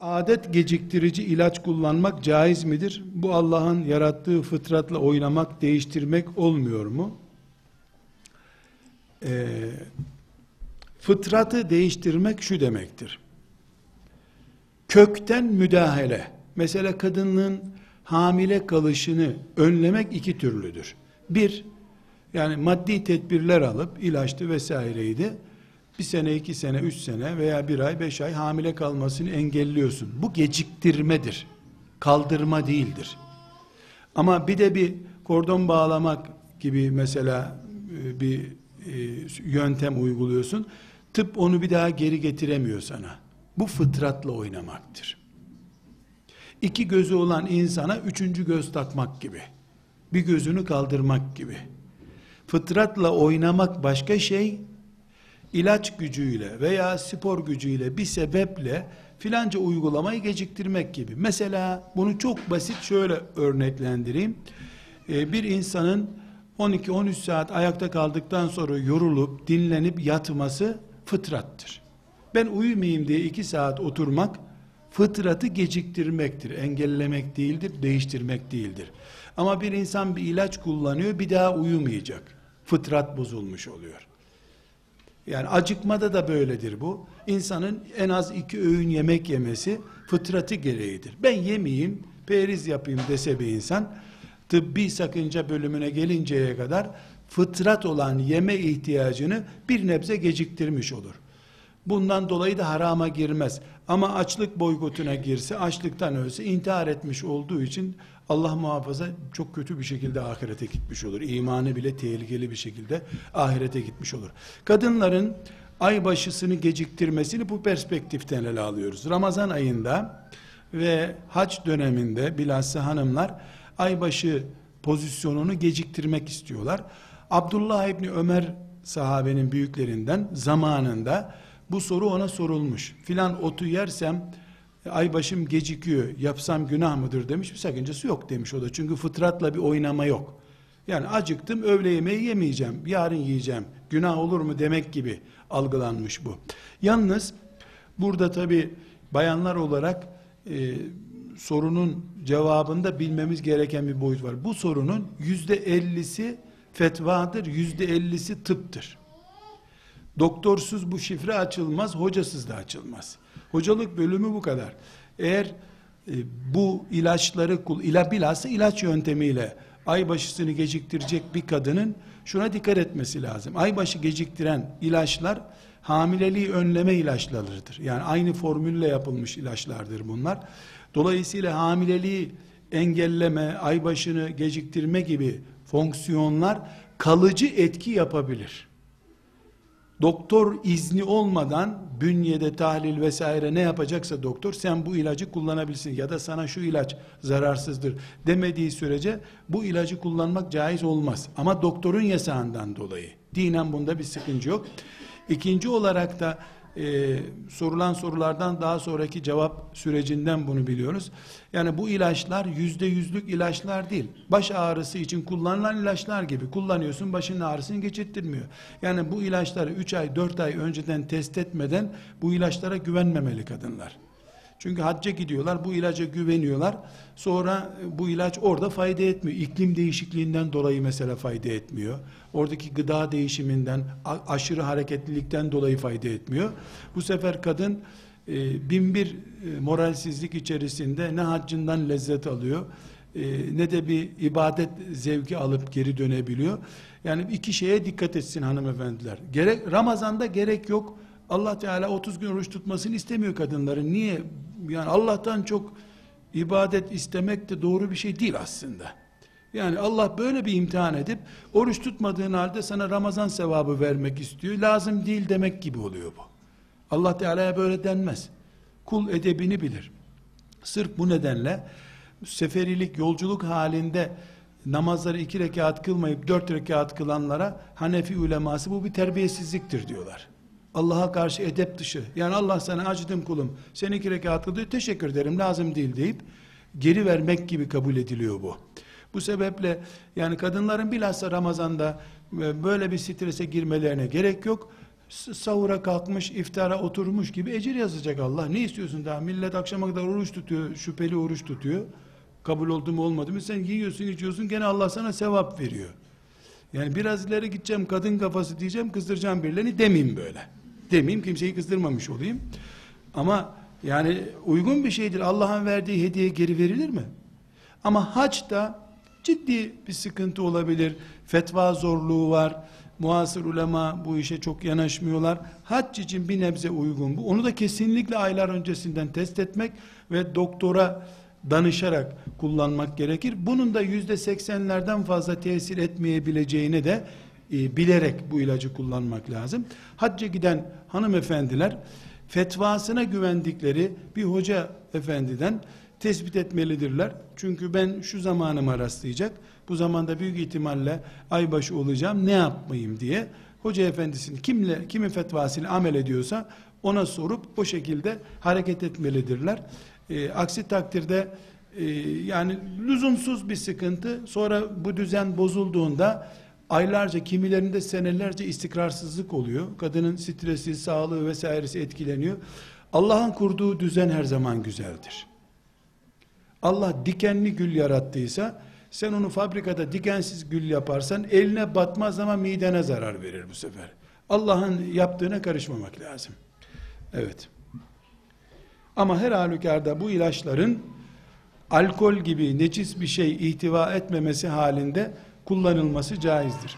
adet geciktirici ilaç kullanmak caiz midir? Bu Allah'ın yarattığı fıtratla oynamak, değiştirmek olmuyor mu? Ee, fıtratı değiştirmek şu demektir. Kökten müdahale. Mesela kadının hamile kalışını önlemek iki türlüdür. Bir, yani maddi tedbirler alıp ilaçtı vesaireydi. Bir sene, iki sene, üç sene veya bir ay, beş ay hamile kalmasını engelliyorsun. Bu geciktirmedir. Kaldırma değildir. Ama bir de bir kordon bağlamak gibi mesela e, bir e, yöntem uyguluyorsun. Tıp onu bir daha geri getiremiyor sana. Bu fıtratla oynamaktır. İki gözü olan insana üçüncü göz takmak gibi. Bir gözünü kaldırmak gibi. Fıtratla oynamak başka şey, ilaç gücüyle veya spor gücüyle bir sebeple filanca uygulamayı geciktirmek gibi. Mesela bunu çok basit şöyle örneklendireyim. Ee, bir insanın 12-13 saat ayakta kaldıktan sonra yorulup dinlenip yatması fıtrattır. Ben uyumayayım diye 2 saat oturmak fıtratı geciktirmektir. Engellemek değildir, değiştirmek değildir. Ama bir insan bir ilaç kullanıyor, bir daha uyumayacak. Fıtrat bozulmuş oluyor. Yani acıkmada da böyledir bu. İnsanın en az iki öğün yemek yemesi fıtratı gereğidir. Ben yemeyeyim, periz yapayım dese bir insan, tıbbi sakınca bölümüne gelinceye kadar fıtrat olan yeme ihtiyacını bir nebze geciktirmiş olur. Bundan dolayı da harama girmez. Ama açlık boykotuna girse, açlıktan ölse intihar etmiş olduğu için Allah muhafaza çok kötü bir şekilde ahirete gitmiş olur. İmanı bile tehlikeli bir şekilde ahirete gitmiş olur. Kadınların aybaşısını geciktirmesini bu perspektiften ele alıyoruz. Ramazan ayında ve hac döneminde bilhassa hanımlar aybaşı pozisyonunu geciktirmek istiyorlar. Abdullah İbni Ömer sahabenin büyüklerinden zamanında bu soru ona sorulmuş. Filan otu yersem aybaşım gecikiyor, yapsam günah mıdır demiş. Bir sakıncası yok demiş o da. Çünkü fıtratla bir oynama yok. Yani acıktım öğle yemeği yemeyeceğim, yarın yiyeceğim. Günah olur mu demek gibi algılanmış bu. Yalnız burada tabi bayanlar olarak e, sorunun cevabında bilmemiz gereken bir boyut var. Bu sorunun yüzde ellisi fetvadır, yüzde ellisi tıptır. Doktorsuz bu şifre açılmaz, hocasız da açılmaz. Hocalık bölümü bu kadar. Eğer e, bu ilaçları ila bilhassa ilaç yöntemiyle aybaşısını geciktirecek bir kadının şuna dikkat etmesi lazım. Aybaşı geciktiren ilaçlar hamileliği önleme ilaçlarıdır. Yani aynı formülle yapılmış ilaçlardır bunlar. Dolayısıyla hamileliği engelleme, aybaşını geciktirme gibi fonksiyonlar kalıcı etki yapabilir. Doktor izni olmadan bünyede tahlil vesaire ne yapacaksa doktor sen bu ilacı kullanabilirsin ya da sana şu ilaç zararsızdır demediği sürece bu ilacı kullanmak caiz olmaz. Ama doktorun yasağından dolayı dinen bunda bir sıkıntı yok. İkinci olarak da e, sorulan sorulardan daha sonraki cevap sürecinden bunu biliyoruz. Yani bu ilaçlar yüzde yüzlük ilaçlar değil. Baş ağrısı için kullanılan ilaçlar gibi. Kullanıyorsun başın ağrısını geçirttirmiyor. Yani bu ilaçları 3 ay 4 ay önceden test etmeden bu ilaçlara güvenmemeli kadınlar. Çünkü hacca gidiyorlar, bu ilaca güveniyorlar. Sonra bu ilaç orada fayda etmiyor. İklim değişikliğinden dolayı mesela fayda etmiyor. Oradaki gıda değişiminden, aşırı hareketlilikten dolayı fayda etmiyor. Bu sefer kadın e, bin bir e, moralsizlik içerisinde ne haccından lezzet alıyor, e, ne de bir ibadet zevki alıp geri dönebiliyor. Yani iki şeye dikkat etsin hanımefendiler. Gerek Ramazan'da gerek yok. Allah Teala 30 gün oruç tutmasını istemiyor kadınların. Niye? Yani Allah'tan çok ibadet istemek de doğru bir şey değil aslında. Yani Allah böyle bir imtihan edip oruç tutmadığın halde sana Ramazan sevabı vermek istiyor. Lazım değil demek gibi oluyor bu. Allah Teala'ya böyle denmez. Kul edebini bilir. Sırf bu nedenle seferilik, yolculuk halinde namazları iki rekat kılmayıp dört rekat kılanlara Hanefi uleması bu bir terbiyesizliktir diyorlar. Allah'a karşı edep dışı. Yani Allah sana acıdım kulum. Sen iki rekat kılıyor. Teşekkür ederim. Lazım değil deyip geri vermek gibi kabul ediliyor bu. Bu sebeple yani kadınların bilhassa Ramazan'da e, böyle bir strese girmelerine gerek yok. sahura kalkmış, iftara oturmuş gibi ecir yazacak Allah. Ne istiyorsun daha? Millet akşama kadar oruç tutuyor, şüpheli oruç tutuyor. Kabul oldu mu olmadı mı? Sen yiyorsun, içiyorsun, gene Allah sana sevap veriyor. Yani biraz ileri gideceğim, kadın kafası diyeceğim, kızdıracağım birilerini demeyeyim böyle. Demeyeyim, kimseyi kızdırmamış olayım. Ama yani uygun bir şeydir. Allah'ın verdiği hediye geri verilir mi? Ama haçta ciddi bir sıkıntı olabilir. Fetva zorluğu var. Muasır ulema bu işe çok yanaşmıyorlar. Hac için bir nebze uygun bu. Onu da kesinlikle aylar öncesinden test etmek ve doktora danışarak kullanmak gerekir. Bunun da yüzde seksenlerden fazla tesir etmeyebileceğini de e, bilerek bu ilacı kullanmak lazım. Hacca giden hanımefendiler fetvasına güvendikleri bir hoca efendiden tespit etmelidirler. Çünkü ben şu zamanıma rastlayacak, bu zamanda büyük ihtimalle aybaşı olacağım, ne yapmayayım diye hoca efendisinin kimle, kimin fetvasıyla amel ediyorsa ona sorup o şekilde hareket etmelidirler. E, aksi takdirde e, yani lüzumsuz bir sıkıntı sonra bu düzen bozulduğunda aylarca kimilerinde senelerce istikrarsızlık oluyor. Kadının stresi, sağlığı vesairesi etkileniyor. Allah'ın kurduğu düzen her zaman güzeldir. Allah dikenli gül yarattıysa sen onu fabrikada dikensiz gül yaparsan eline batmaz ama midene zarar verir bu sefer. Allah'ın yaptığına karışmamak lazım. Evet. Ama her halükarda bu ilaçların alkol gibi necis bir şey ihtiva etmemesi halinde kullanılması caizdir.